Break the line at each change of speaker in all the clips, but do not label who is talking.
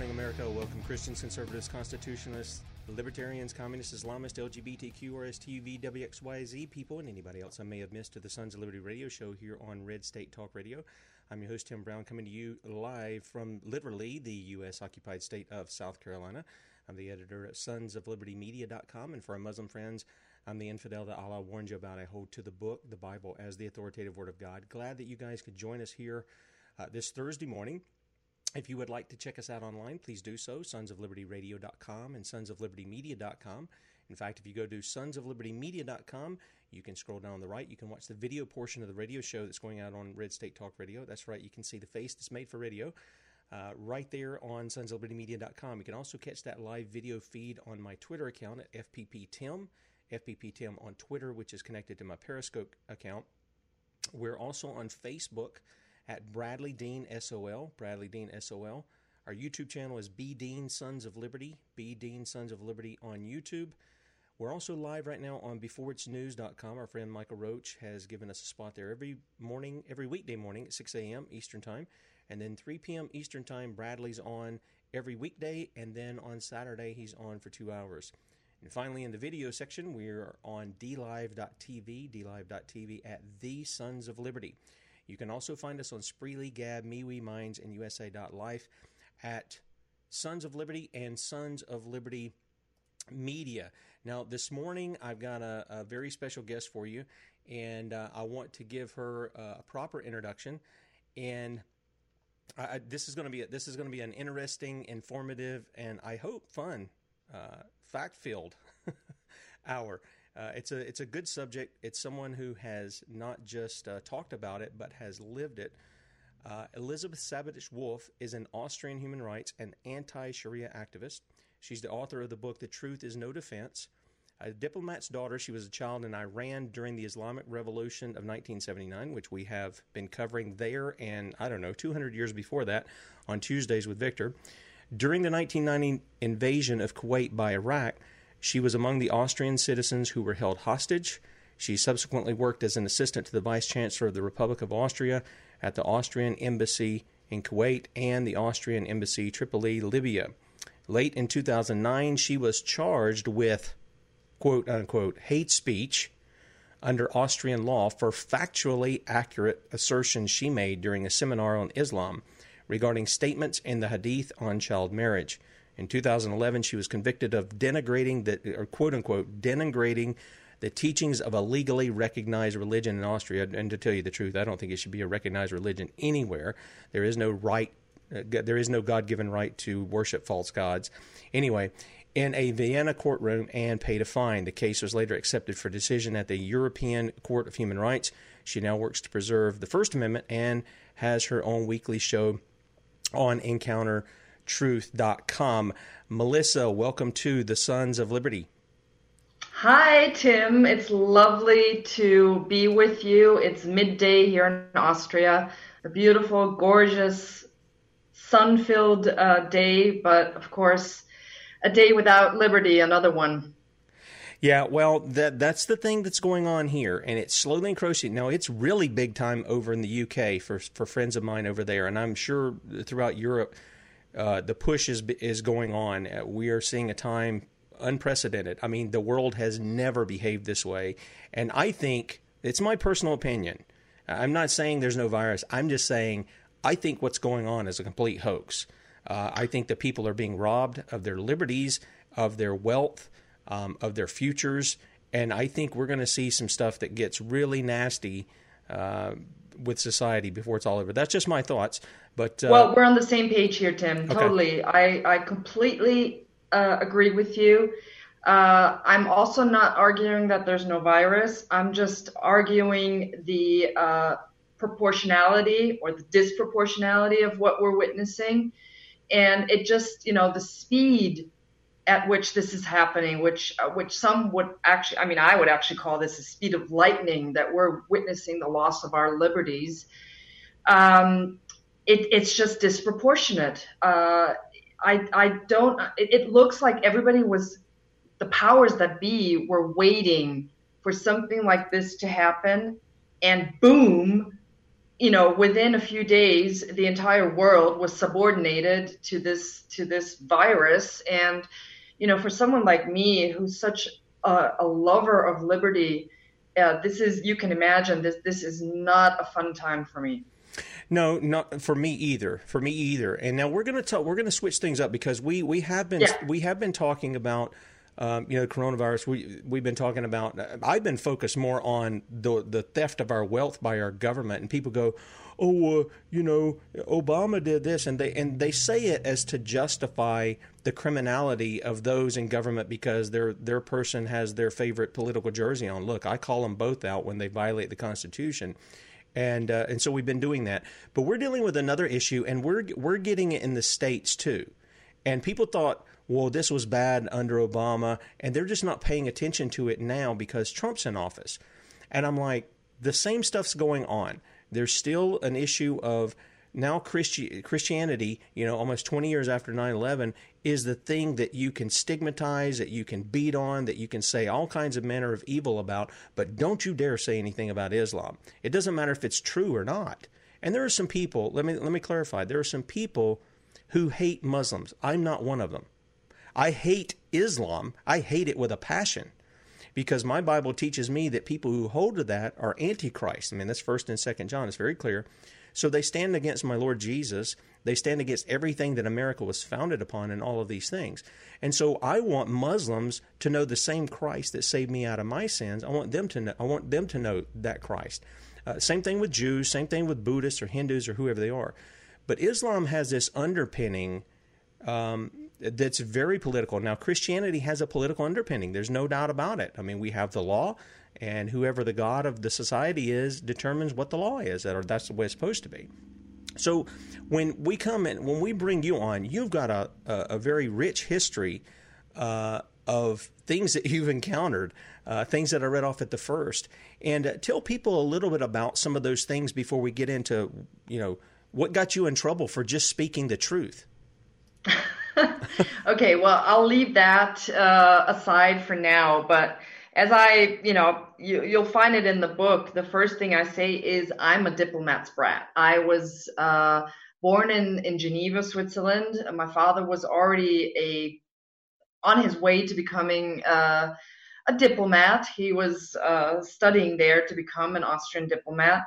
Morning, America. Welcome, Christians, conservatives, constitutionalists, libertarians, communists, Islamists, LGBTQ, RSTV, WXYZ people, and anybody else I may have missed to the Sons of Liberty radio show here on Red State Talk Radio. I'm your host, Tim Brown, coming to you live from literally the U.S. occupied state of South Carolina. I'm the editor at sonsoflibertymedia.com, and for our Muslim friends, I'm the infidel that Allah warned you about. I hold to the book, the Bible, as the authoritative word of God. Glad that you guys could join us here uh, this Thursday morning. If you would like to check us out online, please do so, sonsoflibertyradio.com and sonsoflibertymedia.com. In fact, if you go to sonsoflibertymedia.com, you can scroll down on the right. You can watch the video portion of the radio show that's going out on Red State Talk Radio. That's right, you can see the face that's made for radio uh, right there on sonsoflibertymedia.com. You can also catch that live video feed on my Twitter account at FPPTim, FPPTim on Twitter, which is connected to my Periscope account. We're also on Facebook at Bradley Dean SOL. Bradley Dean SOL. Our YouTube channel is B Dean Sons of Liberty. B Dean Sons of Liberty on YouTube. We're also live right now on BeforeIt'sNews.com. Our friend Michael Roach has given us a spot there every morning, every weekday morning at 6 a.m. Eastern Time. And then 3 p.m. Eastern Time, Bradley's on every weekday. And then on Saturday, he's on for two hours. And finally, in the video section, we're on DLive.tv, DLive.tv at The Sons of Liberty. You can also find us on Spreely, Gab, MeWe, Minds, and USA.life at Sons of Liberty and Sons of Liberty Media. Now, this morning I've got a, a very special guest for you, and uh, I want to give her uh, a proper introduction. And I, I, this is going to be a, this is going to be an interesting, informative, and I hope fun, uh, fact-filled hour. Uh, it's a it's a good subject. It's someone who has not just uh, talked about it, but has lived it. Uh, Elisabeth Sabaditsch-Wolff is an Austrian human rights and anti-Sharia activist. She's the author of the book "The Truth Is No Defense." A diplomat's daughter, she was a child in Iran during the Islamic Revolution of 1979, which we have been covering there and I don't know 200 years before that on Tuesdays with Victor. During the 1990 invasion of Kuwait by Iraq. She was among the Austrian citizens who were held hostage. She subsequently worked as an assistant to the Vice Chancellor of the Republic of Austria at the Austrian Embassy in Kuwait and the Austrian Embassy Tripoli, Libya. Late in 2009, she was charged with quote unquote hate speech under Austrian law for factually accurate assertions she made during a seminar on Islam regarding statements in the Hadith on child marriage. In 2011, she was convicted of denigrating the, or quote unquote, denigrating the teachings of a legally recognized religion in Austria. And to tell you the truth, I don't think it should be a recognized religion anywhere. There is no right, uh, there is no God given right to worship false gods. Anyway, in a Vienna courtroom and paid a fine. The case was later accepted for decision at the European Court of Human Rights. She now works to preserve the First Amendment and has her own weekly show on Encounter truth.com. Melissa, welcome to the Sons of Liberty.
Hi, Tim. It's lovely to be with you. It's midday here in Austria. A beautiful, gorgeous, sun filled uh, day, but of course, a day without liberty, another one.
Yeah, well, that that's the thing that's going on here, and it's slowly encroaching. Now, it's really big time over in the UK for for friends of mine over there, and I'm sure throughout Europe uh, the push is is going on. Uh, we are seeing a time unprecedented. I mean, the world has never behaved this way, and I think it's my personal opinion. I'm not saying there's no virus. I'm just saying I think what's going on is a complete hoax. Uh, I think that people are being robbed of their liberties, of their wealth, um, of their futures, and I think we're going to see some stuff that gets really nasty uh, with society before it's all over. That's just my thoughts. But
uh, well, we're on the same page here, Tim. Okay. Totally, I I completely uh, agree with you. Uh, I'm also not arguing that there's no virus. I'm just arguing the uh, proportionality or the disproportionality of what we're witnessing. And it just, you know, the speed at which this is happening, which uh, which some would actually, I mean, I would actually call this the speed of lightning that we're witnessing the loss of our liberties. Um, it, it's just disproportionate. Uh, I I don't. It, it looks like everybody was, the powers that be were waiting for something like this to happen, and boom, you know, within a few days, the entire world was subordinated to this to this virus. And you know, for someone like me, who's such a, a lover of liberty, uh, this is you can imagine this this is not a fun time for me.
No, not for me either. For me either. And now we're going to talk. We're going to switch things up because we we have been yeah. we have been talking about um, you know, coronavirus. We we've been talking about. I've been focused more on the the theft of our wealth by our government, and people go, "Oh, uh, you know, Obama did this," and they and they say it as to justify the criminality of those in government because their their person has their favorite political jersey on. Look, I call them both out when they violate the Constitution. And uh, and so we've been doing that, but we're dealing with another issue, and we're we're getting it in the states too. And people thought, well, this was bad under Obama, and they're just not paying attention to it now because Trump's in office. And I'm like, the same stuff's going on. There's still an issue of now Christi- Christianity, you know, almost 20 years after 9 11, is the thing that you can stigmatize, that you can beat on, that you can say all kinds of manner of evil about, but don't you dare say anything about Islam. It doesn't matter if it's true or not. And there are some people, let me, let me clarify, there are some people who hate Muslims. I'm not one of them. I hate Islam. I hate it with a passion because my Bible teaches me that people who hold to that are antichrist. I mean, that's first and second John. It's very clear. So they stand against my Lord Jesus. They stand against everything that America was founded upon and all of these things. And so I want Muslims to know the same Christ that saved me out of my sins. I want them to know, I want them to know that Christ. Uh, same thing with Jews, same thing with Buddhists or Hindus or whoever they are. But Islam has this underpinning um, that's very political. Now, Christianity has a political underpinning. There's no doubt about it. I mean, we have the law, and whoever the god of the society is determines what the law is, or that's the way it's supposed to be. So, when we come in, when we bring you on, you've got a, a, a very rich history uh, of things that you've encountered, uh, things that I read off at the first, and uh, tell people a little bit about some of those things before we get into, you know, what got you in trouble for just speaking the truth.
okay, well, I'll leave that uh, aside for now. But as I, you know, you, you'll find it in the book. The first thing I say is I'm a diplomat's brat. I was uh, born in in Geneva, Switzerland. My father was already a on his way to becoming uh, a diplomat. He was uh, studying there to become an Austrian diplomat.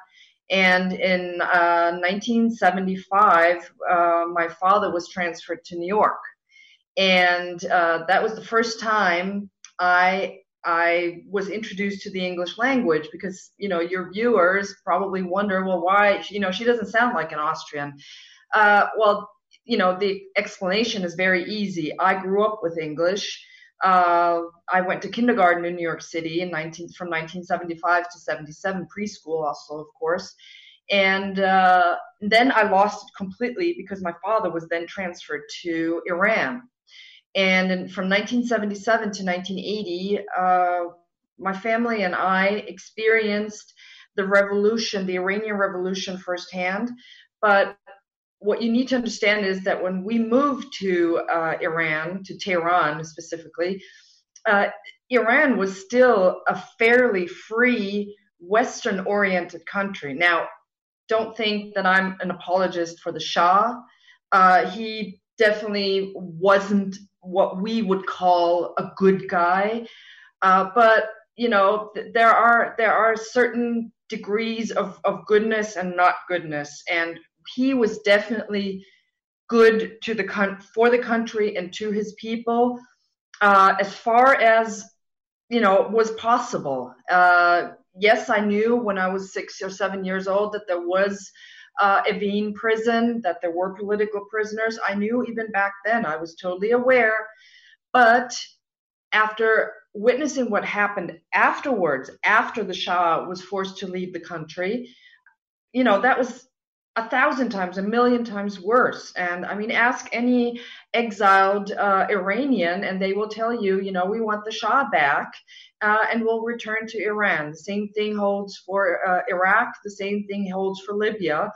And in uh, 1975, uh, my father was transferred to New York. And uh, that was the first time I I was introduced to the English language because you know your viewers probably wonder, well, why you know she doesn't sound like an Austrian. Uh, well, you know the explanation is very easy. I grew up with English. Uh, I went to kindergarten in New York City in 19, from 1975 to 77, preschool also, of course. And uh, then I lost it completely because my father was then transferred to Iran. And in, from 1977 to 1980, uh, my family and I experienced the revolution, the Iranian revolution firsthand. But what you need to understand is that when we moved to uh, Iran, to Tehran specifically, uh, Iran was still a fairly free, Western oriented country. Now, don't think that I'm an apologist for the Shah. Uh, he definitely wasn't what we would call a good guy. Uh, but you know, there are there are certain degrees of, of goodness and not goodness, and he was definitely good to the for the country and to his people uh, as far as you know was possible. Uh, yes, I knew when I was six or seven years old that there was uh, Evin prison, that there were political prisoners. I knew even back then. I was totally aware. But after witnessing what happened afterwards, after the Shah was forced to leave the country, you know, that was a thousand times, a million times worse. And I mean, ask any exiled uh, Iranian, and they will tell you, you know, we want the Shah back, uh, and we'll return to Iran. The same thing holds for uh, Iraq. The same thing holds for Libya.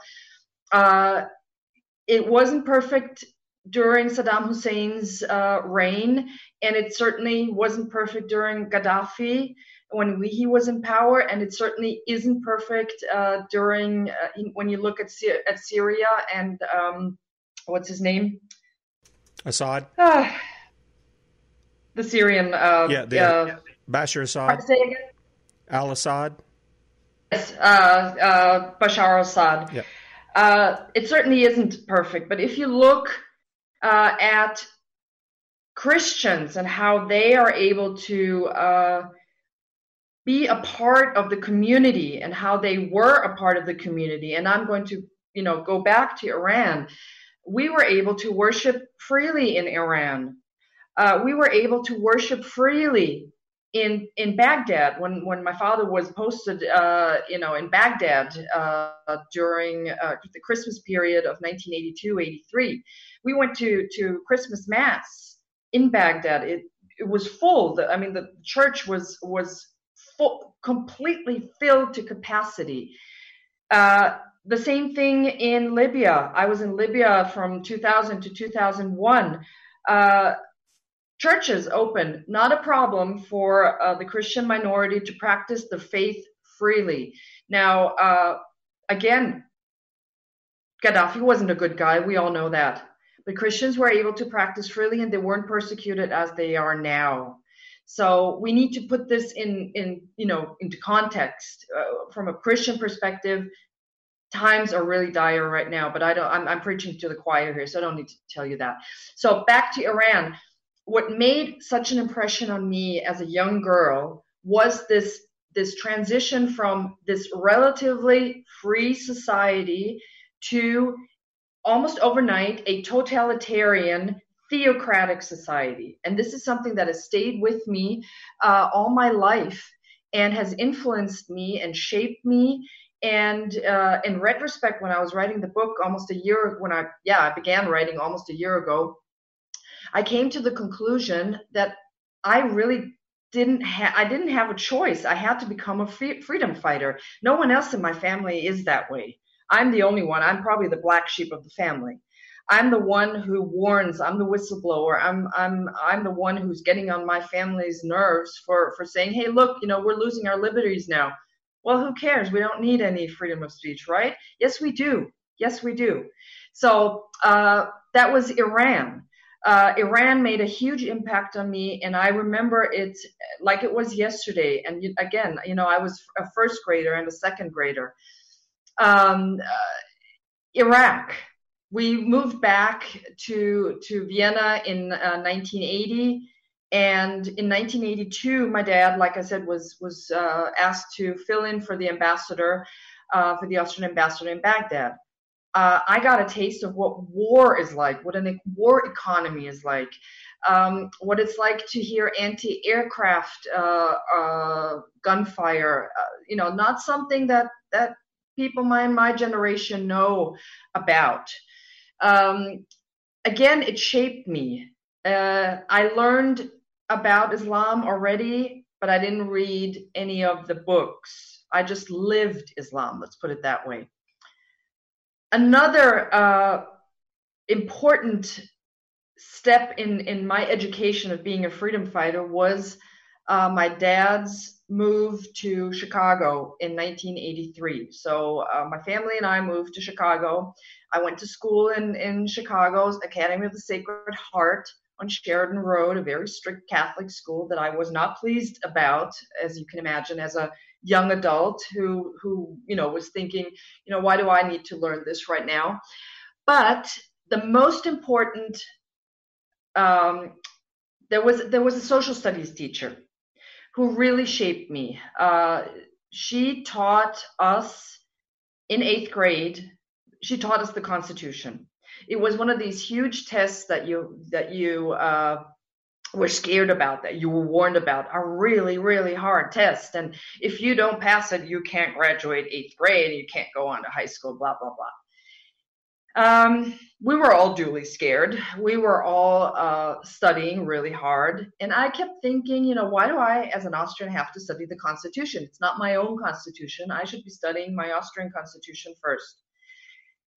Uh, it wasn't perfect during Saddam Hussein's uh, reign, and it certainly wasn't perfect during Gaddafi when we, he was in power, and it certainly isn't perfect uh, during uh, when you look at at Syria and um, what's his name,
Assad.
Uh, the Syrian. Uh,
yeah, the, uh, Bashar Assad.
Say again.
Al Assad.
Yes, uh, Bashar Assad.
Yeah.
Uh, it certainly isn't perfect, but if you look uh, at Christians and how they are able to be a part of the community and how they were a part of the community. And I'm going to, you know, go back to Iran. We were able to worship freely in Iran. Uh, we were able to worship freely in in Baghdad when when my father was posted, uh, you know, in Baghdad uh, during uh, the Christmas period of 1982-83. We went to to Christmas mass in Baghdad. It it was full. I mean, the church was was full, completely filled to capacity. Uh, the same thing in Libya. I was in Libya from 2000 to 2001. Uh, churches open, not a problem for uh, the Christian minority to practice the faith freely. Now, uh, again, Gaddafi wasn't a good guy. We all know that. But Christians were able to practice freely and they weren't persecuted as they are now. So we need to put this in, in you know, into context uh, from a Christian perspective. Times are really dire right now, but I don't. I'm, I'm preaching to the choir here, so I don't need to tell you that. So back to Iran. What made such an impression on me as a young girl was this this transition from this relatively free society to almost overnight a totalitarian theocratic society. And this is something that has stayed with me uh, all my life and has influenced me and shaped me. And uh, in retrospect, when I was writing the book almost a year, when I, yeah, I began writing almost a year ago, I came to the conclusion that I really didn't I didn't have a choice. I had to become a free- freedom fighter. No one else in my family is that way. I'm the only one. I'm probably the black sheep of the family. I'm the one who warns. I'm the whistleblower. I'm I'm I'm the one who's getting on my family's nerves for for saying, hey, look, you know, we're losing our liberties now. Well, who cares? We don't need any freedom of speech, right? Yes, we do. Yes, we do. So uh, that was Iran. Uh, Iran made a huge impact on me, and I remember it like it was yesterday. And again, you know, I was a first grader and a second grader. Um, uh, Iraq we moved back to to Vienna in uh, 1980, and in 1982, my dad, like I said, was was uh, asked to fill in for the ambassador, uh, for the Austrian ambassador in Baghdad. Uh, I got a taste of what war is like, what a war economy is like, um, what it's like to hear anti-aircraft uh, uh, gunfire. you know, not something that that people my my generation know about um, again, it shaped me. Uh, I learned about Islam already, but I didn't read any of the books. I just lived Islam, let's put it that way. Another uh, important step in, in my education of being a freedom fighter was uh, my dad's move to Chicago in 1983. So uh, my family and I moved to Chicago. I went to school in, in Chicago's Academy of the Sacred Heart, on Sheridan Road, a very strict Catholic school that I was not pleased about, as you can imagine, as a young adult who who you know was thinking, you know, why do I need to learn this right now? But the most important, um, there was there was a social studies teacher who really shaped me. Uh, she taught us in eighth grade. She taught us the Constitution. It was one of these huge tests that you that you uh, were scared about, that you were warned about, a really really hard test. And if you don't pass it, you can't graduate eighth grade. You can't go on to high school. Blah blah blah. Um, we were all duly scared. We were all uh, studying really hard. And I kept thinking, you know, why do I, as an Austrian, have to study the Constitution? It's not my own Constitution. I should be studying my Austrian Constitution first.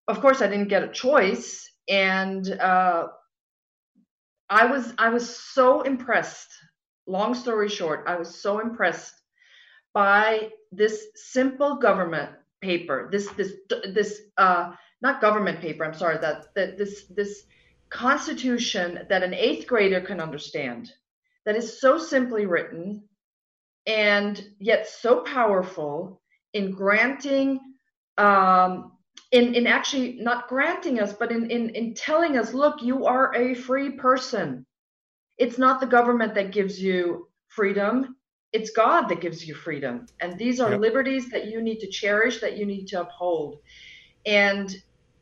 Of course, I didn't get a choice. And uh, I was I was so impressed. Long story short, I was so impressed by this simple government paper. This this this uh, not government paper. I'm sorry that that this this constitution that an eighth grader can understand, that is so simply written, and yet so powerful in granting. Um, in, in actually not granting us, but in, in, in telling us, look, you are a free person. It's not the government that gives you freedom. It's God that gives you freedom. And these are yep. liberties that you need to cherish, that you need to uphold. And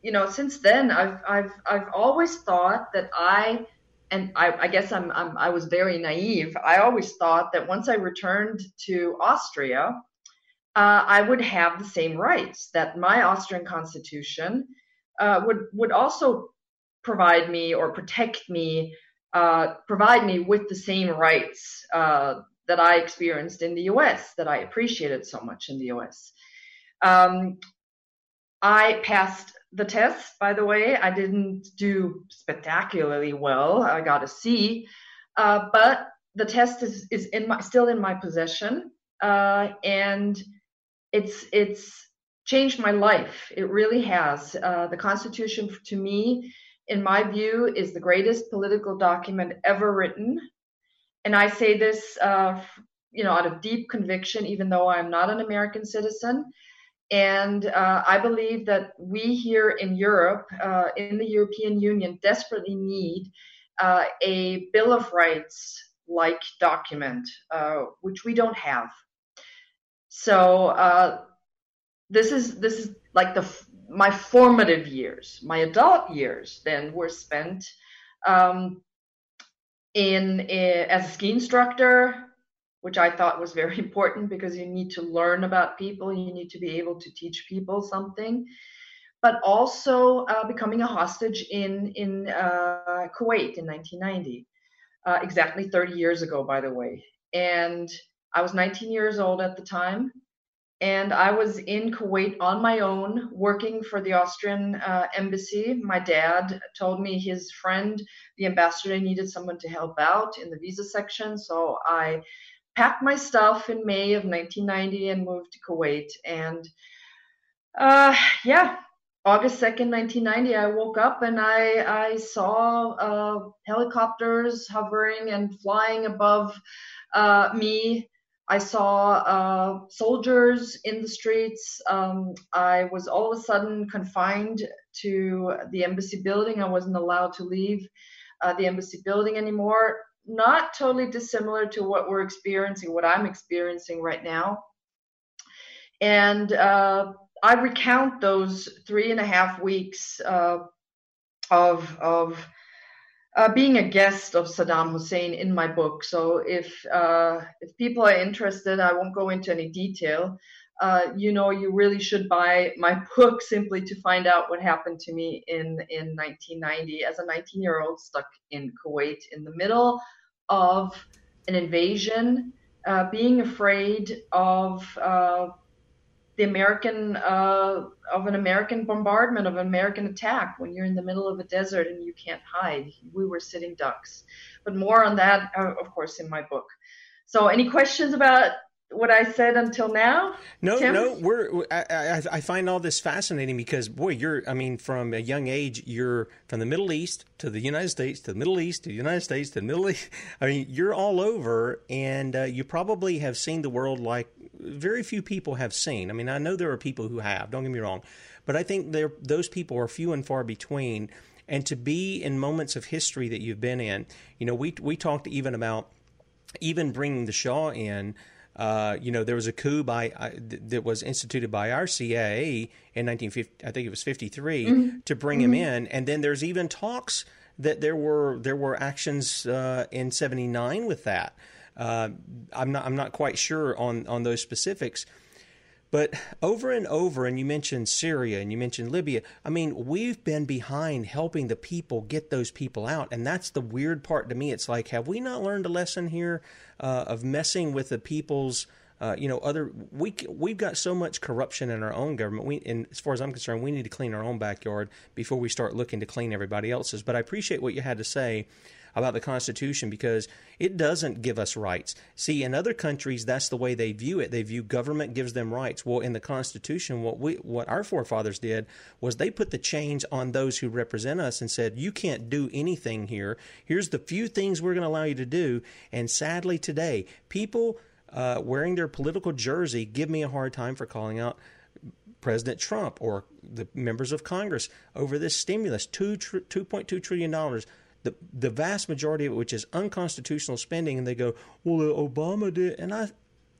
you know, since then, I've I've I've always thought that I, and I, I guess I'm, I'm I was very naive. I always thought that once I returned to Austria, uh, I would have the same rights. That my Austrian constitution uh, would would also provide me or protect me, uh, provide me with the same rights uh, that I experienced in the U.S. That I appreciated so much in the U.S. Um, I passed the test, by the way. I didn't do spectacularly well. I got a C, uh, but the test is, is in my, still in my possession, uh, and it's it's changed my life. It really has. Uh, the Constitution, to me, in my view, is the greatest political document ever written, and I say this, uh, you know, out of deep conviction, even though I'm not an American citizen. And uh, I believe that we here in Europe, uh, in the European Union, desperately need uh, a Bill of Rights like document, uh, which we don't have. So uh, this is this is like the my formative years, my adult years. Then were spent um, in, in as a ski instructor, which I thought was very important because you need to learn about people, you need to be able to teach people something. But also uh, becoming a hostage in in uh, Kuwait in 1990, uh, exactly 30 years ago, by the way. And I was 19 years old at the time, and I was in Kuwait on my own, working for the Austrian uh, embassy. My dad told me his friend, the ambassador, needed someone to help out in the visa section, so I packed my stuff in May of 1990 and moved to Kuwait. And uh, yeah, August 2nd, 1990, I woke up and I, I saw uh, helicopters hovering and flying above uh, me. I saw uh, soldiers in the streets. Um, I was all of a sudden confined to the embassy building. I wasn't allowed to leave uh, the embassy building anymore not totally dissimilar to what we're experiencing, what I'm experiencing right now. And uh, I recount those three and a half weeks uh, of of uh, being a guest of Saddam Hussein in my book. So if uh, if people are interested, I won't go into any detail. Uh, you know, you really should buy my book simply to find out what happened to me in in 1990 as a 19 year old stuck in Kuwait in the middle of an invasion, uh, being afraid of uh, the American uh, of an American bombardment, of an American attack when you're in the middle of a desert and you can't hide. We were sitting ducks, but more on that, uh, of course, in my book. So, any questions about what I said until now?
No,
Tim?
no. We're I, I, I find all this fascinating because boy, you're. I mean, from a young age, you're from the Middle East to the United States to the Middle East to the United States to the Middle East. I mean, you're all over, and uh, you probably have seen the world like very few people have seen. I mean, I know there are people who have. Don't get me wrong, but I think there those people are few and far between. And to be in moments of history that you've been in, you know, we we talked even about even bringing the Shah in. Uh, you know, there was a coup by uh, th- that was instituted by our CIA in 1950. I think it was 53
Mm-hmm.
to bring him in, and then there's even talks that there were there were actions uh, in 79 with that. Uh, I'm not I'm not quite sure on on those specifics. But over and over, and you mentioned Syria and you mentioned Libya. I mean, we've been behind helping the people get those people out. And that's the weird part to me. It's like, have we not learned a lesson here uh, of messing with the people's. Uh, you know, other we we've got so much corruption in our own government. We, and as far as I'm concerned, we need to clean our own backyard before we start looking to clean everybody else's. But I appreciate what you had to say about the Constitution because it doesn't give us rights. See, in other countries, that's the way they view it. They view government gives them rights. Well, in the Constitution, what we what our forefathers did was they put the chains on those who represent us and said, "You can't do anything here. Here's the few things we're going to allow you to do." And sadly, today, people uh, wearing their political jersey give me a hard time for calling out President Trump or the members of Congress over this stimulus, two tr- $2.2 trillion. The, the vast majority of it, which is unconstitutional spending, and they go, well, uh, Obama did. And I,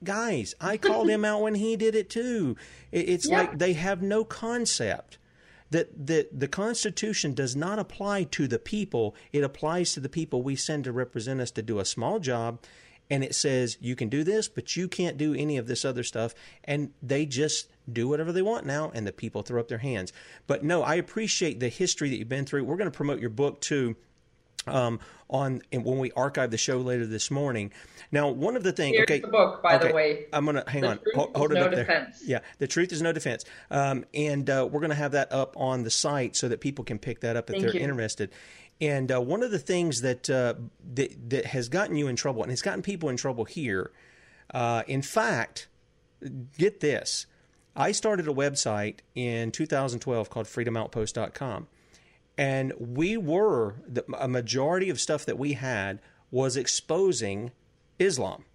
guys, I called him out when he did it too. It, it's
Yeah.
like they have no concept that that the Constitution does not apply to the people. It applies to the people we send to represent us to do a small job. And it says you can do this, but you can't do any of this other stuff. And they just do whatever they want now, and the people throw up their hands. But no, I appreciate the history that you've been through. We're going to promote your book too um, on and when we archive the show later this morning. Now, one of the things.
Here's
okay,
the book, by
okay,
the way.
I'm gonna hang
The
on.
Truth
Hold,
is
hold it
no
up there. Yeah, the truth is no defense. Um, and uh, we're gonna have that up on the site so that people can pick that up if
Thank
they're
you.
interested. And uh, one of the things that, uh, that that has gotten you in trouble, and it's gotten people in trouble here. Uh, in fact, get this. I started a website in 2012 called freedomoutpost.com. And we were, the, a majority of stuff that we had was exposing Islam.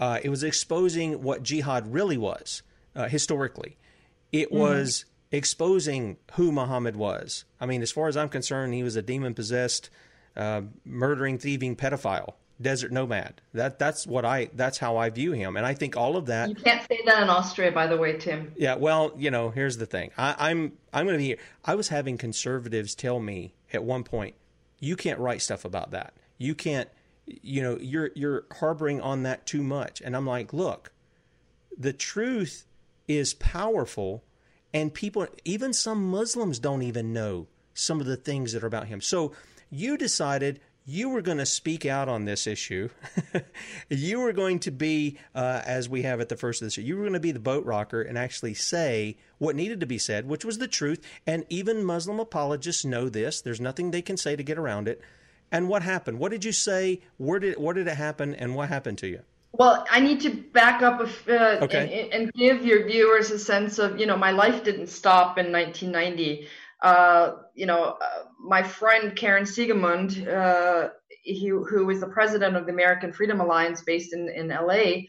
Uh, it was exposing what jihad really was uh, historically. It was exposing who Muhammad was. I mean, as far as I'm concerned, he was a demon possessed, uh, murdering, thieving pedophile, desert nomad. That that's what I that's how I view him, and I think all of that.
You can't say that in Austria, by the way, Tim.
Yeah, well, you know, here's the thing. I, I'm I'm going to be here. I was having conservatives tell me at one point, you can't write stuff about that. You can't, you know, you're you're harboring on that too much. And I'm like, look, the truth is powerful, and people, even some Muslims, don't even know some of the things that are about him. So you decided you were going to speak out on this issue. you were going to be, uh, as we have at the first of this, year, you were going to be the boat rocker and actually say what needed to be said, which was the truth. And even Muslim apologists know this. There's nothing they can say to get around it. And what happened? What did you say? Where did what did it happen? And what happened to you?
Well, I need to back up uh,
Okay.
and, and give your viewers a sense of, you know, my life didn't stop in 1990. Uh, you know, uh, my friend Karen Siegemund, uh, he, who is the president of the American Freedom Alliance based in, in LA,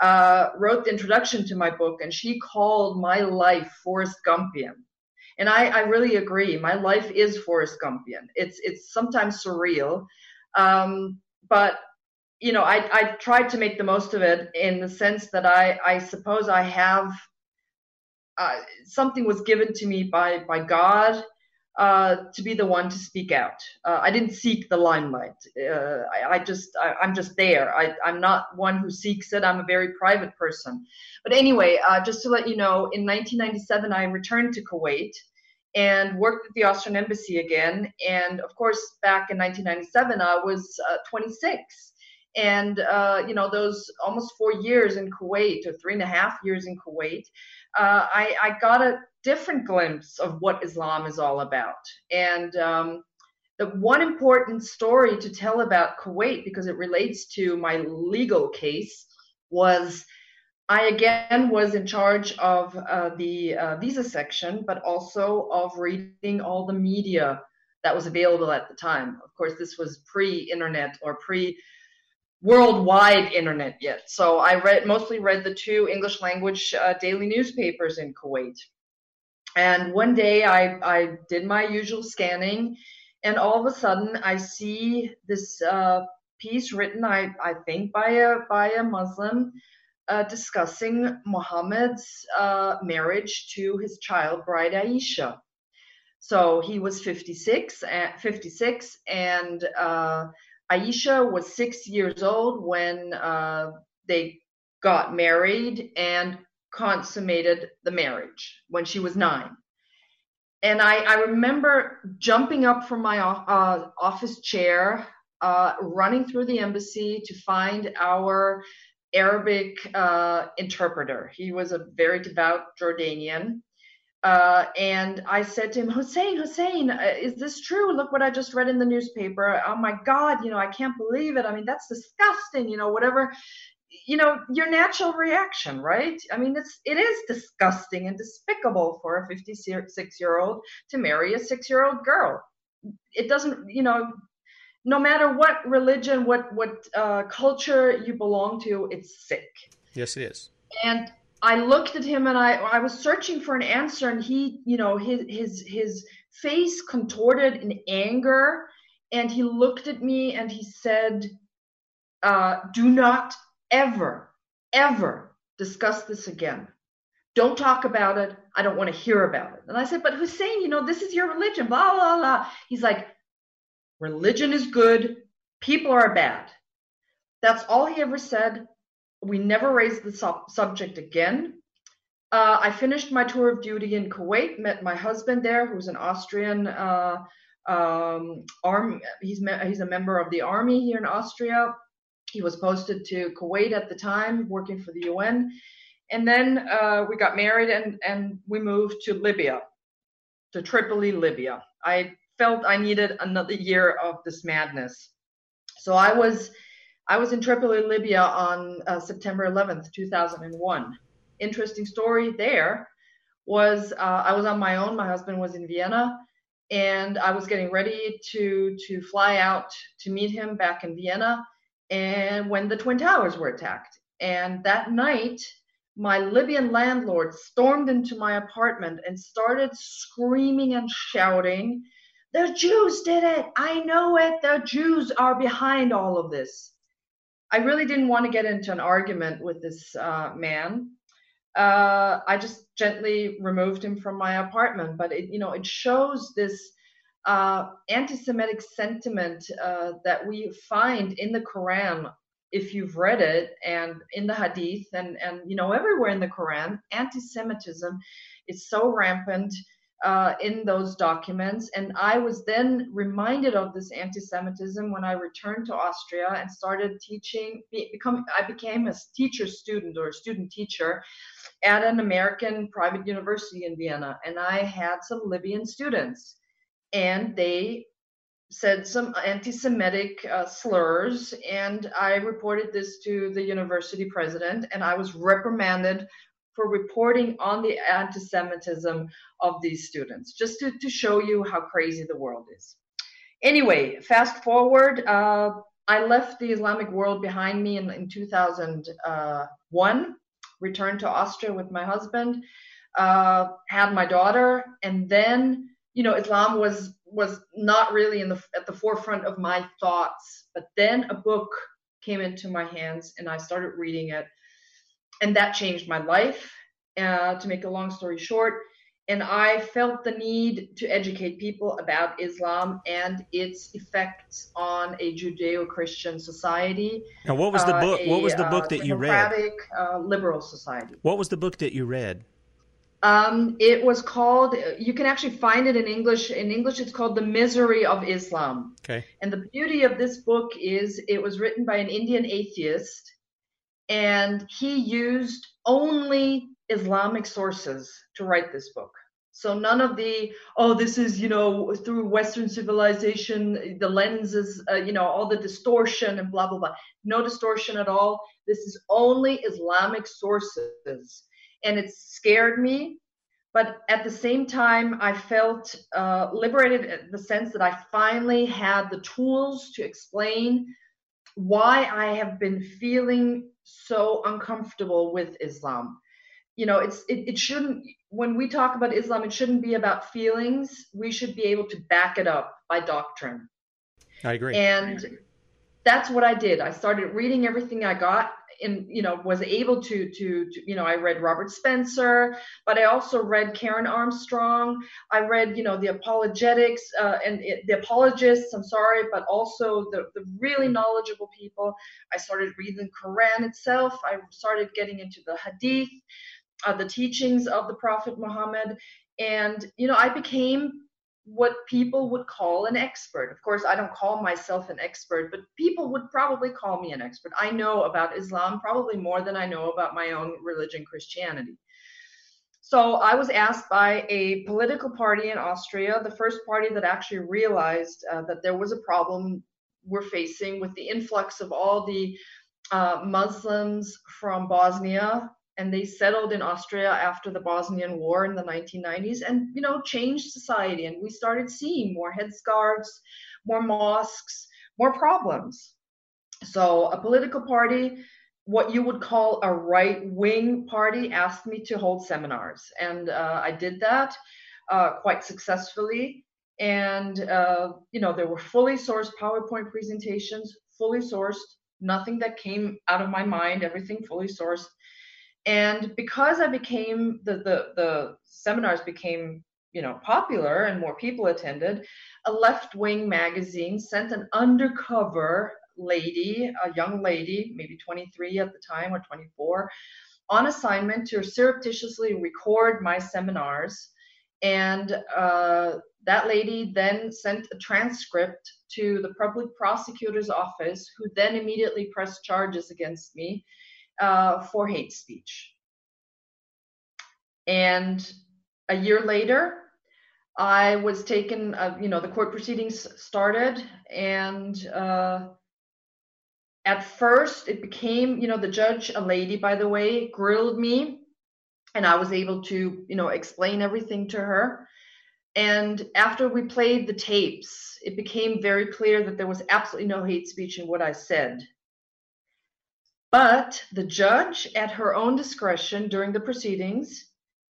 uh, wrote the introduction to my book, and she called my life Forrest Gumpian. And I, I really agree. My life is Forrest Gumpian. It's it's sometimes surreal, um, but you know, I, I tried to make the most of it in the sense that I, I suppose I have uh, something was given to me by, by God uh, to be the one to speak out. Uh, I didn't seek the limelight. Uh, I, I just, I, I'm just there. I, I'm not one who seeks it. I'm a very private person. But anyway, uh, just to let you know, in 1997, I returned to Kuwait and worked at the Austrian embassy again. And of course, back in 1997, I was uh, 26 and uh, you know those almost four years in Kuwait or three and a half years in Kuwait, uh, I, I got a different glimpse of what Islam is all about. And um, the one important story to tell about Kuwait, because it relates to my legal case, was I again was in charge of uh, the uh, visa section, but also of reading all the media that was available at the time. Of course, this was pre-internet or pre worldwide internet yet. So I read mostly read the two English language uh, daily newspapers in Kuwait. And one day I, I did my usual scanning, and all of a sudden I see this uh, piece written, I, I think, by a by a Muslim uh, discussing Muhammad's uh, marriage to his child bride Aisha. So he was 56, 56 and uh, Aisha was six years old when uh, they got married and consummated the marriage when she was nine. And I, I remember jumping up from my uh, office chair, uh, running through the embassy to find our Arabic uh, interpreter. He was a very devout Jordanian. Uh, and I said to him, Hussein, Hussein, uh, is this true? Look what I just read in the newspaper. Oh my God, you know, I can't believe it. I mean, that's disgusting, you know, whatever, you know, your natural reaction, right? I mean, it's, it is disgusting and despicable for a 56 year old to marry a six year old girl. It doesn't, you know, no matter what religion, what, what uh, culture you belong to, it's sick.
Yes, it is.
And I looked at him and I I was searching for an answer and he, you know, his his his face contorted in anger and he looked at me and he said, uh, do not ever, ever discuss this again. Don't talk about it. I don't want to hear about it. And I said, but Hussein, you know, this is your religion, blah, blah, blah. He's like, religion is good. People are bad. That's all he ever said we never raised the sub- subject again. Uh, I finished my tour of duty in Kuwait, met my husband there, who's an Austrian uh, um. He's me- he's a member of the army here in Austria. He was posted to Kuwait at the time, working for the UN. And then uh, we got married and, and we moved to Libya, to Tripoli, Libya. I felt I needed another year of this madness. So I was I was in Tripoli, Libya on uh, September 11th, 2001. Interesting story there was uh, I was on my own. My husband was in Vienna, and I was getting ready to to fly out to meet him back in Vienna. And when the Twin Towers were attacked, and that night, my Libyan landlord stormed into my apartment and started screaming and shouting, "The Jews did it! I know it! The Jews are behind all of this." I really didn't want to get into an argument with this uh, man. Uh, I just gently removed him from my apartment. But it, you know, it shows this uh, anti-Semitic sentiment uh, that we find in the Quran, if you've read it, and in the Hadith, and and you know everywhere in the Quran, anti-Semitism is so rampant uh, in those documents. And I was then reminded of this anti-Semitism when I returned to Austria and started teaching. Become, I became a teacher student or student teacher at an American private university in Vienna, and I had some Libyan students, and they said some anti-Semitic uh, slurs, and I reported this to the university president, and I was reprimanded for reporting on the anti-Semitism of these students, just to, to show you how crazy the world is. Anyway, fast forward, uh, I left the Islamic world behind me in, in 2001, returned to Austria with my husband, uh, had my daughter, and then, you know, Islam was was not really in the at the forefront of my thoughts. But then a book came into my hands, and I started reading it and that changed my life. Uh, to make a long story short, and I felt the need to educate people about Islam and its effects on a Judeo-Christian society.
Now, what was the book? Uh, a, what was the book uh, that you read?
Uh, liberal society.
What was the book that you read?
Um, it was called. You can actually find it in English. In English, it's called "The Misery of Islam."
Okay.
And the beauty of this book is it was written by an Indian atheist and he used only Islamic sources to write this book. So none of the oh this is you know through Western civilization the lenses uh, you know all the distortion and blah blah blah. No distortion at all. This is only Islamic sources, and it scared me. But at the same time, I felt uh, liberated in the sense that I finally had the tools to explain why I have been feeling so uncomfortable with Islam. You know it's it, it shouldn't when we talk about islam it shouldn't be about feelings. We should be able to back it up by doctrine.
I agree.
And that's what i did. I started reading everything i got and you know was able to, to, to you know i read robert spencer but i also read karen armstrong. I read you know the apologetics uh, and it, the apologists i'm sorry but also the, the really knowledgeable people. I started reading quran itself. I started getting into the hadith uh, the teachings of the Prophet Muhammad. And, you know, I became what people would call an expert. Of course, I don't call myself an expert, but people would probably call me an expert. I know about Islam probably more than I know about my own religion, Christianity. So I was asked by a political party in Austria, the first party that actually realized uh, that there was a problem we're facing with the influx of all the uh, Muslims from Bosnia and they settled in Austria after the Bosnian War in the 1990s and you know changed society and we started seeing more headscarves, more mosques, more problems. So a political party what you would call a right wing party asked me to hold seminars and uh, I did that uh, quite successfully and uh, you know there were fully sourced PowerPoint presentations fully sourced nothing that came out of my mind everything fully sourced and because I became the, the, the seminars became, you know, popular and more people attended, a left wing magazine sent an undercover lady, a young lady, maybe 23 at the time or 24, on assignment to surreptitiously record my seminars. And uh, that lady then sent a transcript to the public prosecutor's office, who then immediately pressed charges against me uh, for hate speech. And a year later, I was taken, uh, you know, the court proceedings started, and uh, at first it became, you know, the judge, a lady, by the way, grilled me, and I was able to, you know, explain everything to her. And after we played the tapes, it became very clear that there was absolutely no hate speech in what I said. But the judge, at her own discretion during the proceedings,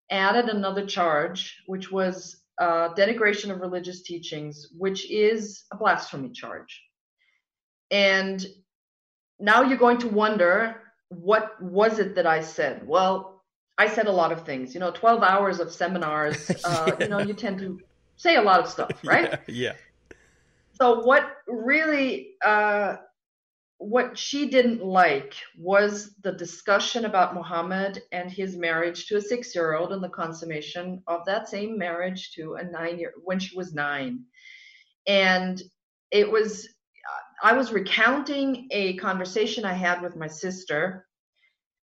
added another charge, which was uh, denigration of religious teachings, which is a blasphemy charge. And now you're going to wonder what was it that I said? Well, I said a lot of things. You know, 12 hours of seminars, uh, yeah. you know, you tend to say a lot of stuff, right?
Yeah. yeah.
So, what really uh, what she didn't like was the discussion about Muhammad and his marriage to a six year old and the consummation of that same marriage to a nine year when she was nine. And it was, I was recounting a conversation I had with my sister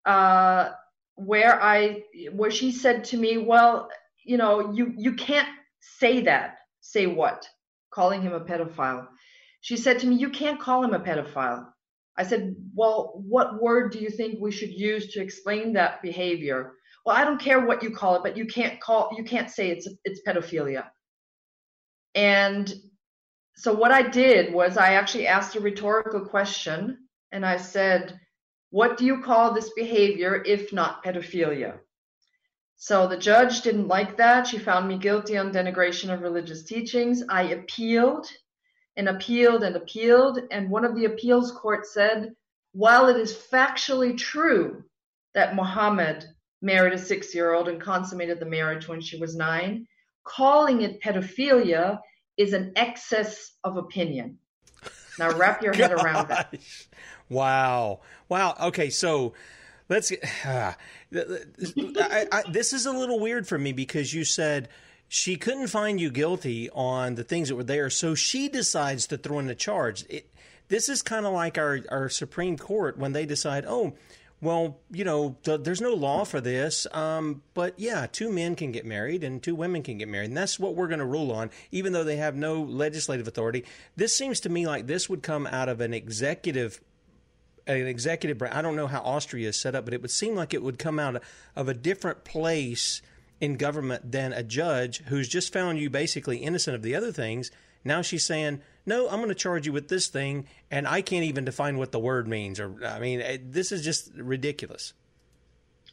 uh, where I, where she said to me, well, you know, you, you can't say that. Say what? Calling him a pedophile. She said to me, you can't call him a pedophile I said, well, what word do you think we should use to explain that behavior? Well, I don't care what you call it, but you can't call, you can't say it's, it's pedophilia. And so what I did was I actually asked a rhetorical question and I said, what do you call this behavior if not pedophilia? So the judge didn't like that. She found me guilty on denigration of religious teachings. I appealed and appealed and appealed. And one of the appeals courts said, while it is factually true that Muhammad married a six year old and consummated the marriage when she was nine, calling it pedophilia is an excess of opinion. Now wrap your head around that.
Wow. Wow. Okay. So let's. Uh, I, I, this is a little weird for me because you said she couldn't find you guilty on the things that were there, so she decides to throw in a charge. It, this is kind of like our, our Supreme Court when they decide, oh, well, you know, th- there's no law for this, um, but yeah, two men can get married and two women can get married, and that's what we're going to rule on, even though they have no legislative authority. This seems to me like this would come out of an executive. An executive, I don't know how Austria is set up, but it would seem like it would come out of a different place in government than a judge who's just found you basically innocent of the other things. Now she's saying, no, I'm going to charge you with this thing, and I can't even define what the word means. Or, I mean, this is just ridiculous.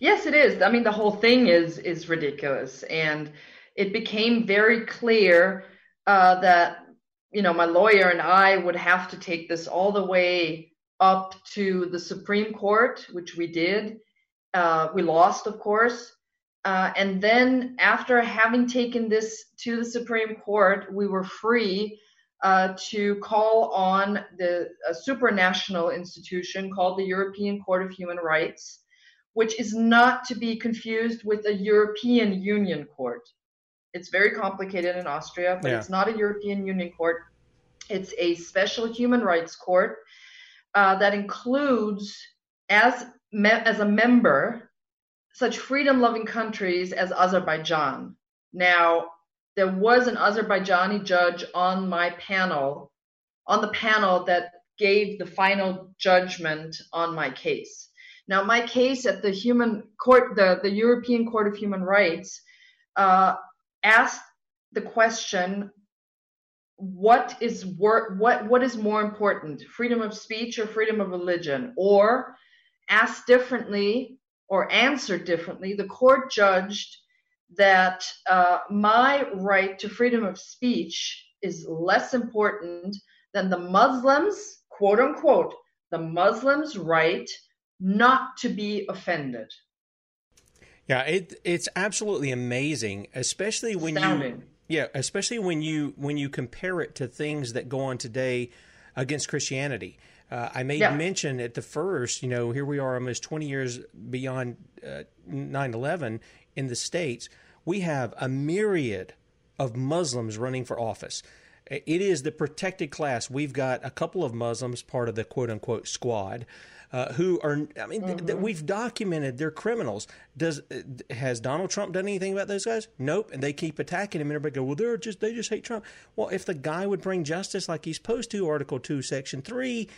Yes, it is. I mean, the whole thing is is ridiculous, and it became very clear uh, that you know my lawyer and I would have to take this all the way up to the Supreme Court, which we did. Uh, we lost, of course, uh, and then after having taken this to the Supreme Court, we were free uh, to call on the supranational institution called the European Court of Human Rights, which is not to be confused with a European Union court. It's very complicated in Austria, but yeah. it's not a European Union court. It's a special human rights court uh, that includes, as me- as a member, such freedom loving countries as Azerbaijan. Now, there was an Azerbaijani judge on my panel, on the panel that gave the final judgment on my case. Now, my case at the human court, the, the European Court of Human Rights, uh, asked the question what is wor- what what is more important freedom of speech or freedom of religion or asked differently or answered differently, the court judged that uh, my right to freedom of speech is less important than the Muslims, quote unquote, the Muslims' right not to be offended.
Yeah, it, it's absolutely amazing, especially when you yeah, especially when you when you compare it to things that go on today against Christianity. Uh, I made yeah. mention at the first, you know, here we are almost 20 years beyond uh, 9 11 in the States. We have a myriad of Muslims running for office. It is the protected class. We've got a couple of Muslims, part of the quote unquote squad. Uh, who are I mean mm-hmm. th- we've documented they're criminals. Does has Donald Trump done anything about those guys? Nope. And they keep attacking him, and everybody go, well, they're just they just hate Trump. Well, if the guy would bring justice like he's supposed to, Article Two, Section Three,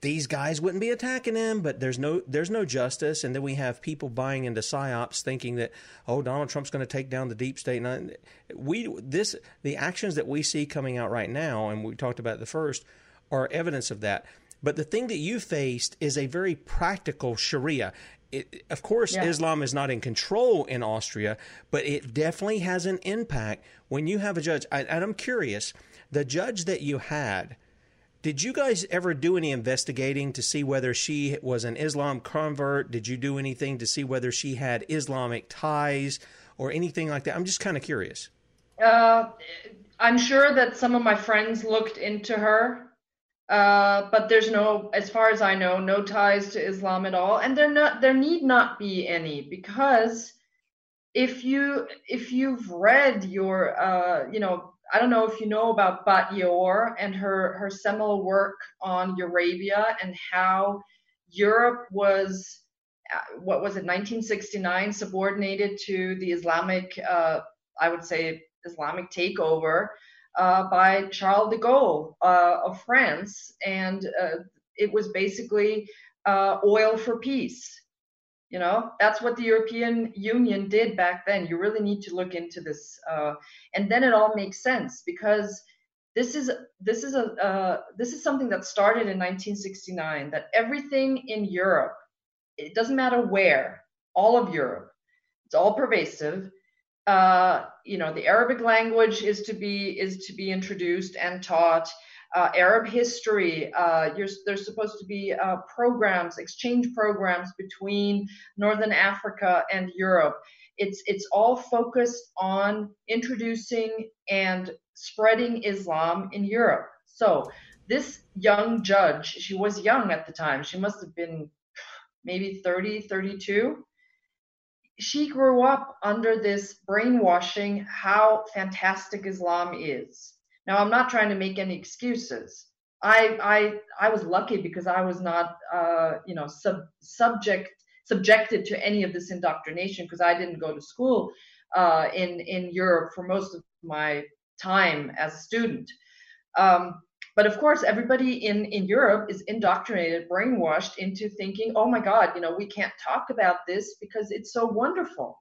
these guys wouldn't be attacking him, but there's no there's no justice, and then we have people buying into psyops, thinking that oh Donald Trump's going to take down the deep state. And we this the actions that we see coming out right now, and we talked about the first, are evidence of that. But the thing that you faced is a very practical Sharia. It, of course, yeah. Islam is not in control in Austria, but it definitely has an impact when you have a judge. I, and I'm curious, the judge that you had did you guys ever do any investigating to see whether she was an Islam convert? Did you do anything to see whether she had Islamic ties or anything like that? I'm just kind of curious.
Uh, I'm sure that some of my friends looked into her, uh, but there's no, as far as I know, no ties to Islam at all, and there not there need not be any because if you if you've read your uh, you know I don't know if you know about Bat Ye'or and her, her seminal work on Eurabia and how Europe was, uh, what was it, 1969, subordinated to the Islamic, uh, I would say, Islamic takeover uh, by Charles de Gaulle uh, of France. And uh, it was basically uh, oil for peace. You know, that's what the European Union did back then. You really need to look into this, uh, and then it all makes sense because this is this is a uh, this is something that started in 1969. That everything in Europe, it doesn't matter where, all of Europe, it's all pervasive. Uh, you know, the Arabic language is to be is to be introduced and taught uh, Arab history. Uh, there's supposed to be uh, programs, exchange programs between Northern Africa and Europe. It's it's all focused on introducing and spreading Islam in Europe. So this young judge, she was young at the time. She must have been maybe 30, 32 she grew up under this brainwashing how fantastic Islam is. Now, I'm not trying to make any excuses, I I I was lucky because I was not uh, you know sub, subject subjected to any of this indoctrination because I didn't go to school uh, in in Europe for most of my time as a student. Um, but of course, everybody in, in Europe is indoctrinated, brainwashed into thinking, oh my God, you know, we can't talk about this because it's so wonderful.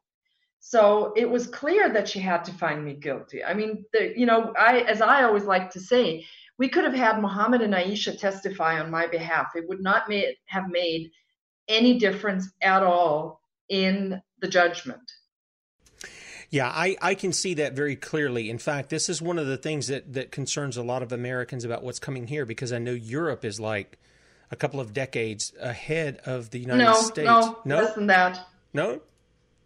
So it was clear that she had to find me guilty. I mean, the, you know, I, as I always like to say, we could have had Mohammed and Aisha testify on my behalf. It would not made, have made any difference at all in the judgment.
Yeah, I, I can see that very clearly. In fact, this is one of the things that, that concerns a lot of Americans about what's coming here because I know Europe is like a couple of decades ahead of the United
no,
States.
No, no, less than that.
No?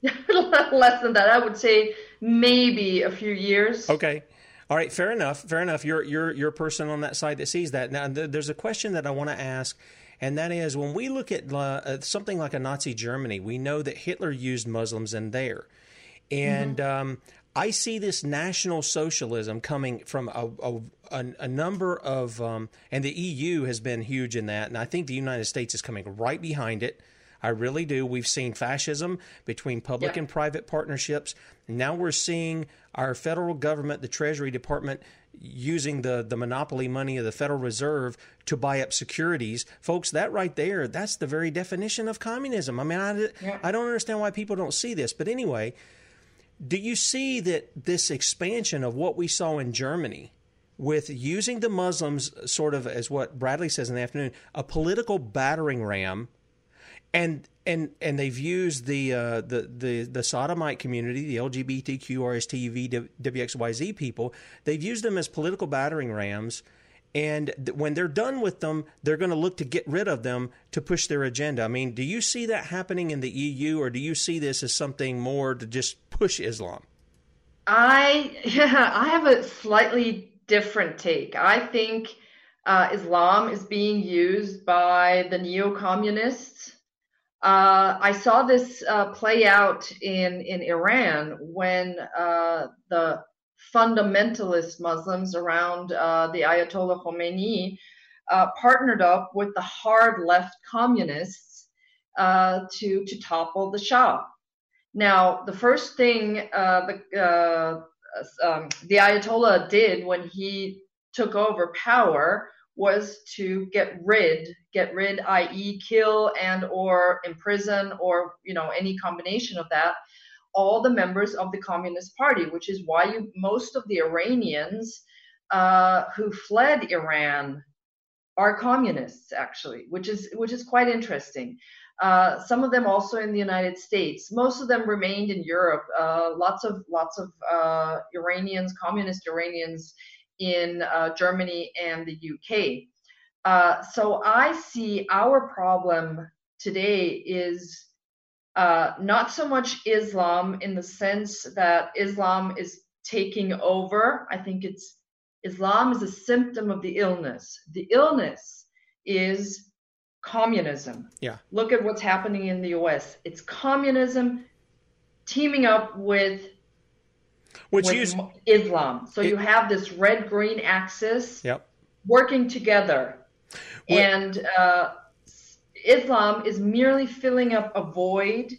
less than that. I would say maybe a few years.
Okay. All right, fair enough. Fair enough. You're you're you're a person on that side that sees that. Now, th- there's a question that I want to ask, and that is when we look at uh, something like a Nazi Germany, we know that Hitler used Muslims in there. And mm-hmm. um, I see this national socialism coming from a, a, a number of, um, and the EU has been huge in that. And I think the United States is coming right behind it. I really do. We've seen fascism between public yeah. and private partnerships. Now we're seeing our federal government, the Treasury Department, using the, the monopoly money of the Federal Reserve to buy up securities. Folks, that right there, that's the very definition of communism. I mean, I, yeah. I don't understand why people don't see this. But anyway, do you see that this expansion of what we saw in Germany with using the Muslims sort of as what Bradlee says in the afternoon, a political battering ram, and and and they've used the uh, the the the sodomite community, the LGBTQ, RSTUV, WXYZ people, they've used them as political battering rams and th- when they're done with them, they're going to look to get rid of them to push their agenda. I mean, do you see that happening in the EU, or do you see this as something more to just push Islam?
I yeah, I have a slightly different take. I think uh, Islam is being used by the neo-communists. Uh, I saw this uh, play out in in Iran when uh, the fundamentalist Muslims around uh, the Ayatollah Khomeini uh, partnered up with the hard left communists uh, to to topple the Shah. Now, the first thing the um, the Ayatollah did when he took over power was to get rid, get rid, i.e., kill and or imprison or you know any combination of that all the members of the Communist Party, which is why you, most of the Iranians uh, who fled Iran are communists, actually, which is which is quite interesting. Uh, some of them also in the United States. Most of them remained in Europe. Uh, lots of lots of uh, Iranians, communist Iranians, in uh, Germany and the UK. Uh, so I see our problem today is uh, not so much Islam in the sense that Islam is taking over. I think it's Islam is a symptom of the illness. The illness is communism.
Yeah.
Look at what's happening in the US. It's communism teaming up with
which with
Islam. So it, you have this red green axis
yep.
working together. and uh, Islam is merely filling up a void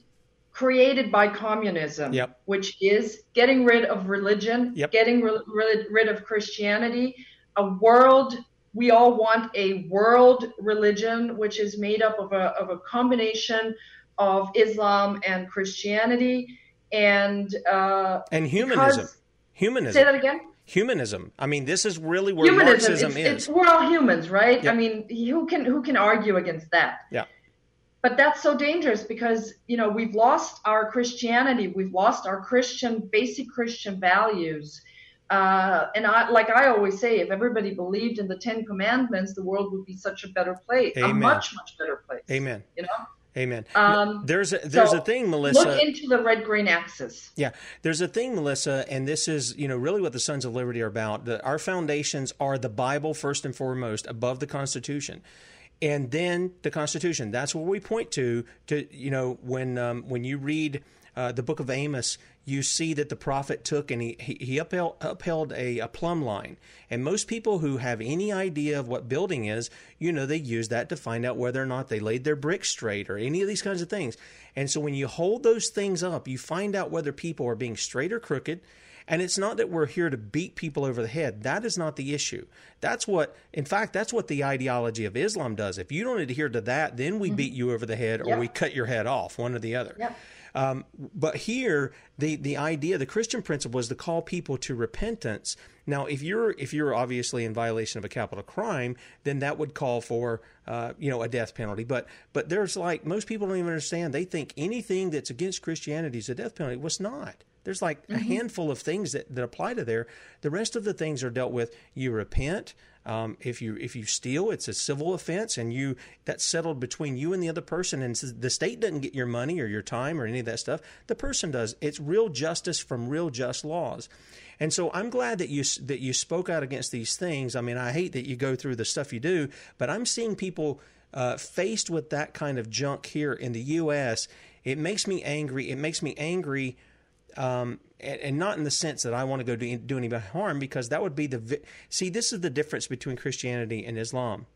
created by communism,
yep.
which is getting rid of religion,
yep.
getting rid, rid of Christianity, a world. We all want a world religion, which is made up of a, of a combination of Islam and Christianity, and uh,
and humanism. Humanism.
Say that again
humanism. I mean, this is really where humanism, Marxism
it's,
is.
It's, we're all humans, right? Yep. I mean, who can who can argue against that?
Yeah.
But that's so dangerous because you know we've lost our Christianity, we've lost our Christian basic Christian values. Uh, and I, like I always say, if everybody believed in the Ten Commandments, the world would be such a better place,
Amen.
a much much better place.
Amen.
You know.
Amen. Um, there's a there's
so
a thing, Melissa.
Look into the red green axis.
Yeah, there's a thing, Melissa, and this is you know really what the Sons of Liberty are about. That our foundations are the Bible first and foremost, above the Constitution. and then the Constitution. That's what we point to. To you know, when um, when you read uh, the book of Amos, you see that the prophet took and he, he upheld, upheld a, a, plumb line. And most people who have any idea of what building is, you know, they use that to find out whether or not they laid their bricks straight or any of these kinds of things. And so when you hold those things up, you find out whether people are being straight or crooked. And it's not that we're here to beat people over the head. That is not the issue. That's what, in fact, that's what the ideology of Islam does. If you don't adhere to that, then we mm-hmm. beat you over the head or yep. we cut your head off, one or the other.
Yep.
Um, but here, the the idea, the Christian principle, is to call people to repentance. Now, if you're if you're obviously in violation of a capital crime, then that would call for uh, you know a death penalty. But but there's like most people don't even understand. They think anything that's against Christianity is a death penalty. Was not. There's like mm-hmm. a handful of things that, that apply to there. The rest of the things are dealt with. You repent. Um, if you if you steal, it's a civil offense, and you that's settled between you and the other person. And the state doesn't get your money or your time or any of that stuff. The person does. It's real justice from real just laws. And so I'm glad that you that you spoke out against these things. I mean, I hate that you go through the stuff you do, but I'm seeing people uh, faced with that kind of junk here in the U.S. It makes me angry. It makes me angry um, and, and, not in the sense that I want to go do, do anybody harm, because that would be the see. This is the difference between Christianity and Islam.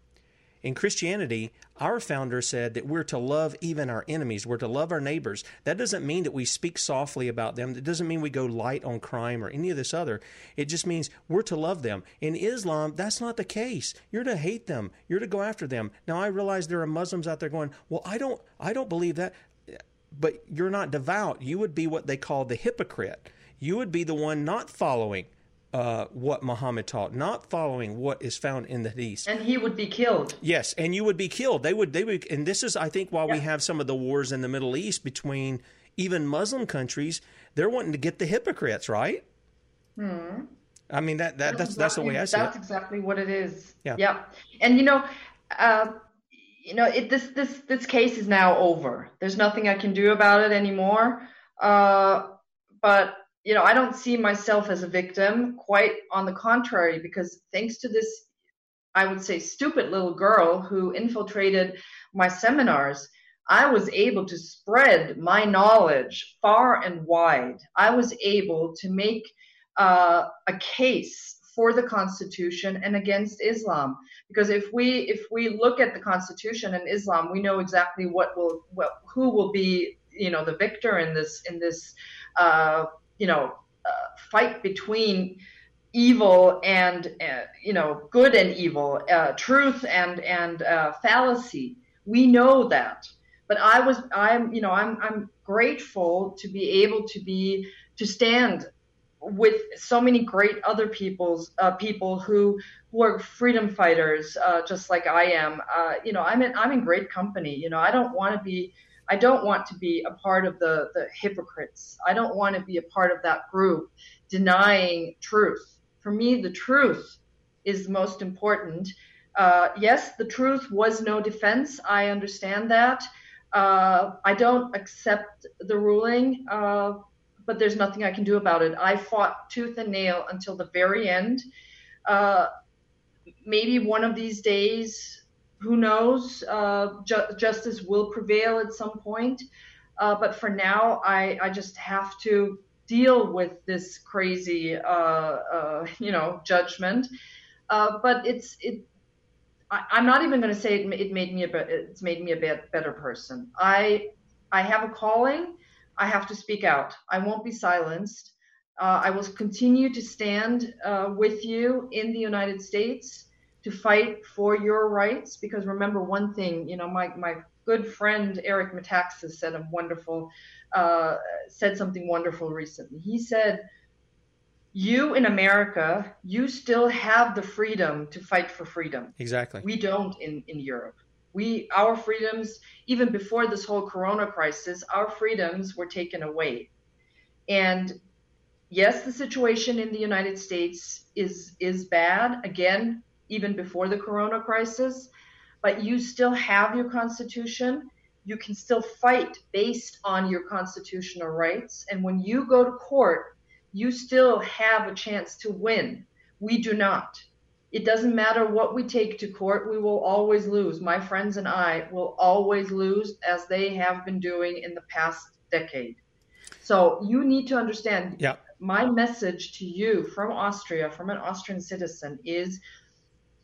In Christianity, our founder said that we're to love even our enemies. We're to love our neighbors. That doesn't mean that we speak softly about them. It doesn't mean we go light on crime or any of this other. It just means we're to love them. In Islam, that's not the case. You're to hate them. You're to go after them. Now I realize there are Muslims out there going, "Well, I don't I don't believe that." But you're not devout. You would be what they call the hypocrite you would be the one not following uh, what Muhammad taught, not following what is found in the Hadith.
And he would be killed.
Yes, and you would be killed. They would. They would. And this is, I think, why yeah. we have some of the wars in the Middle East between even Muslim countries. They're wanting to get the hypocrites, right?
Hmm.
I mean that, that that's that's, the way I
see
that's
it. That's exactly what it is.
Yeah.
Yeah. And you know, uh, you know, it, this this this case is now over. There's nothing I can do about it anymore. Uh, but you know, I don't see myself as a victim, quite on the contrary, because thanks to this, I would say, stupid little girl who infiltrated my seminars, I was able to spread my knowledge far and wide. I was able to make uh, a case for the Constitution and against Islam. Because if we if we look at the Constitution and Islam, we know exactly what will what, who will be you know the victor in this in this uh, you know uh, fight between evil and uh, you know good and evil, uh, truth and and uh, fallacy. We know that, but I was I'm you know I'm I'm grateful to be able to be to stand with so many great other people's uh, people who who are freedom fighters, uh, just like I am. Uh, you know, I'm in I'm in great company. You know, I don't want to be I don't want to be a part of the, the hypocrites. I don't want to be a part of that group denying truth. For me, the truth is most important. Uh, yes, the truth was no defense. I understand that. Uh, I don't accept the ruling, uh, but there's nothing I can do about it. I fought tooth and nail until the very end. Uh, maybe one of these days who knows? Uh, ju- justice will prevail at some point. Uh, but for now, I, I just have to deal with this crazy, uh, uh you know, judgment. Uh, but it's it. I, am not even going to say it, it, made me a it's made me a bit better person. I I have a calling. I have to speak out. I won't be silenced. Uh, I will continue to stand with you in the United States to fight for your rights? Because remember one thing you know my, my good friend eric metaxas said a wonderful uh, said something wonderful recently. He said you in america you still have the freedom to fight for freedom.
Exactly.
We don't in, in europe. We our freedoms even before this whole corona crisis our freedoms were taken away. And yes the situation in the united states is is bad. Again even before the corona crisis, but you still have your constitution. You can still fight based on your constitutional rights. And when you go to court, you still have a chance to win. We do not. it doesn't matter what we take to court, we will always lose. My friends and I will always lose as they have been doing in the past decade. So you need to understand
yeah.
my message to you from Austria, from an Austrian citizen, is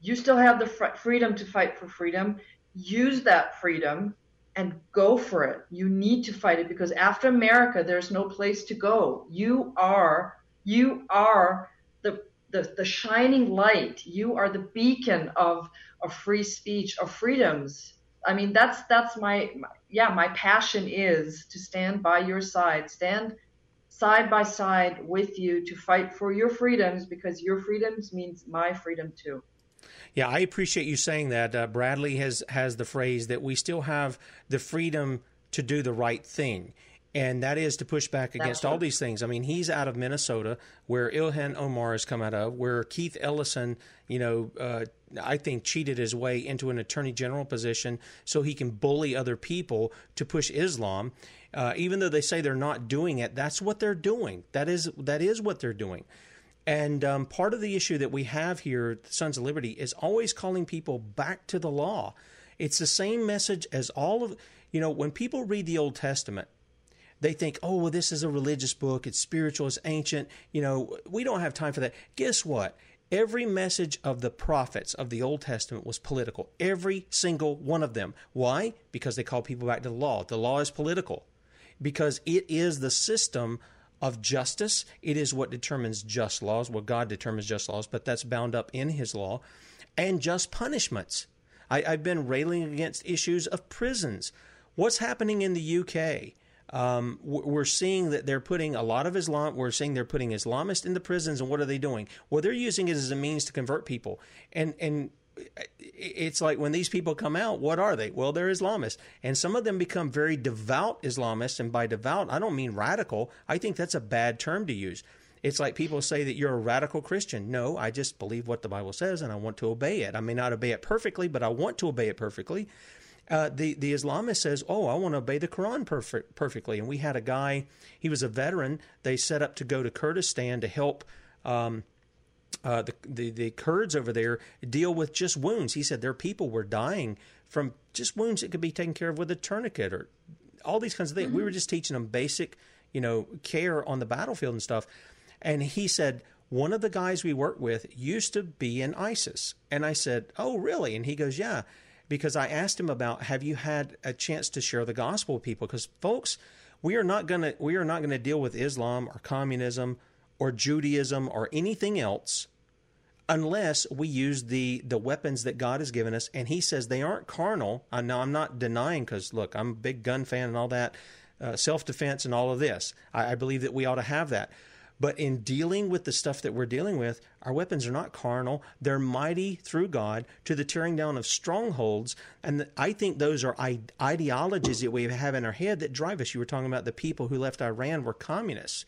you still have the fr- freedom to fight for freedom. Use that freedom and go for it. You need to fight it because after America, there's no place to go. You are, you are the, the, the shining light. You are the beacon of, of free speech, of freedoms. I mean, that's, that's my, my yeah, my passion is to stand by your side, stand side by side with you to fight for your freedoms because your freedoms means my freedom too.
Yeah, I appreciate you saying that. Uh, Bradlee has has the phrase that we still have the freedom to do the right thing. And that is to push back against all these things. I mean, he's out of Minnesota, where Ilhan Omar has come out of, where Keith Ellison, you know, uh, I think cheated his way into an attorney general position so he can bully other people to push Islam. Uh, even though they say they're not doing it, that's what they're doing. That is that is what they're doing. And um, part of the issue that we have here the Sons of Liberty is always calling people back to the law. It's the same message as all of, you know, when people read the Old Testament, they think, oh, well, this is a religious book. It's spiritual. It's ancient. You know, we don't have time for that. Guess what? Every message of the prophets of the Old Testament was political. Every single one of them. Why? Because they call people back to the law. The law is political because it is the system of justice. It is what determines just laws. Well, God determines just laws, but that's bound up in His law, and just punishments. I, have been railing against issues of prisons. What's happening in the UK? Um, we're seeing that they're putting a lot of Islam. We're seeing they're putting Islamists in the prisons, and what are they doing? Well, they're using it as a means to convert people. And and it's like when these people come out, what are they? Well, they're Islamists. And some of them become very devout Islamists. And by devout, I don't mean radical. I think that's a bad term to use. It's like people say that you're a radical Christian. No, I just believe what the Bible says and I want to obey it. I may not obey it perfectly, but I want to obey it perfectly. Uh, the the Islamist says, "Oh, I want to obey the Quran perfect, perfectly." And we had a guy; he was a veteran. They set up to go to Kurdistan to help um, uh, the, the, the Kurds over there deal with just wounds. He said their people were dying from just wounds that could be taken care of with a tourniquet or all these kinds of things. Mm-hmm. We were just teaching them basic, you know, care on the battlefield and stuff. And he said one of the guys we worked with used to be in ISIS, and I said, "Oh, really?" And he goes, "Yeah." Because I asked him about, have you had a chance to share the gospel with people? Because folks, we are not gonna we are not gonna deal with Islam or communism or Judaism or anything else unless we use the the weapons that God has given us. And He says they aren't carnal. I know I'm not denying because look, I'm a big gun fan and all that, uh, self defense and all of this. I, I believe that we ought to have that. But in dealing with the stuff that we're dealing with, our weapons are not carnal. They're mighty through God to the tearing down of strongholds. And I think those are ideologies that we have in our head that drive us. You were talking about the people who left Iran were communists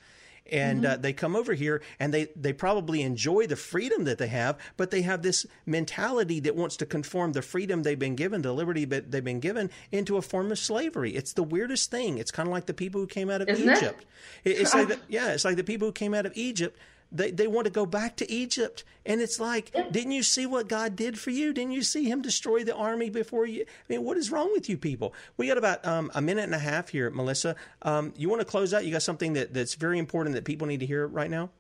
and mm-hmm. uh, they come over here and they they probably enjoy the freedom that they have, but they have this mentality that wants to conform the freedom they've been given, the liberty that they've been given, into a form of slavery. It's the weirdest thing. It's kind of like the people who came out of
Isn't
Egypt. It? It's like the, yeah, it's like the people who came out of Egypt they, they want to go back to Egypt. And it's like, yeah. didn't you see what God did for you? Didn't you see him destroy the army before you? I mean, what is wrong with you people? We got about um, a minute and a half here, Melissa. Um, you want to close out? You got something that, that's very important that people need to hear right now?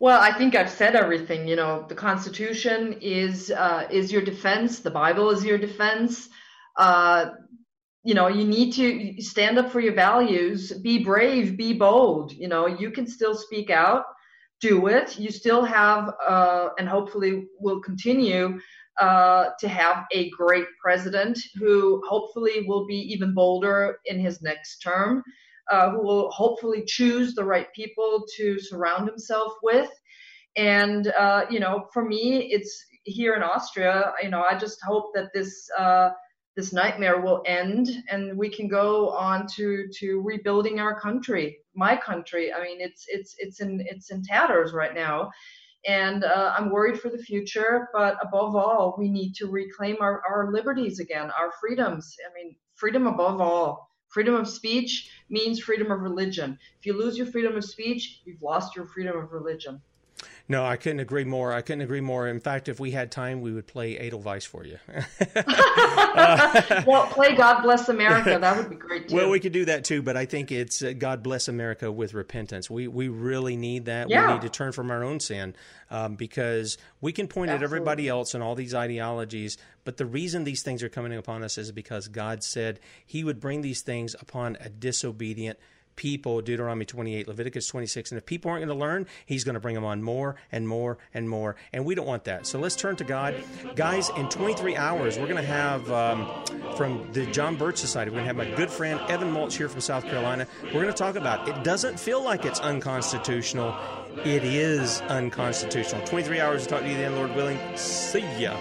Well, I think I've said everything. You know, the Constitution is uh, is your defense. The Bible is your defense. Uh, you know, you need to stand up for your values. Be brave. Be bold. You know, you can still speak out do it. You still have, uh, and hopefully will continue uh, to have a great president who hopefully will be even bolder in his next term, uh, who will hopefully choose the right people to surround himself with. And, uh, you know, for me, it's here in Austria, you know, I just hope that this uh, this nightmare will end and we can go on to to rebuilding our country my country i mean it's it's it's in it's in tatters right now. And uh, i'm worried for the future but above all we need to reclaim our, our liberties again our freedoms. I mean freedom above all. Freedom of speech means freedom of religion. If you lose your freedom of speech you've lost your freedom of religion
No, I couldn't agree more. I couldn't agree more. In fact, if we had time, we would play Edelweiss for you.
well, play God Bless America. That would be great too.
Well, we could do that too, but I think it's uh, God Bless America with repentance. We we really need that.
Yeah.
We need to turn from our own sin um, because we can point at everybody else and all these ideologies, but the reason these things are coming upon us is because God said He would bring these things upon a disobedient people deuteronomy 28 leviticus 26 and if people aren't going to learn he's going to bring them on more and more and more and we don't want that. So let's turn to god. Guys in 23 hours we're going to have um, from the john birch society we're going to have my good friend evan mulch here from south carolina. We're going to talk about it. Doesn't feel like it's unconstitutional. It is unconstitutional. 23 hours to talk to you then lord willing. See ya